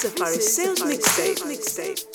Safari sales Sales Mixtape.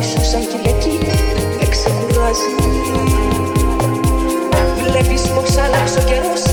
Ίσως σαν Κυριακή εξεκουράζει Βλέπεις πως αλλάξω καιρός.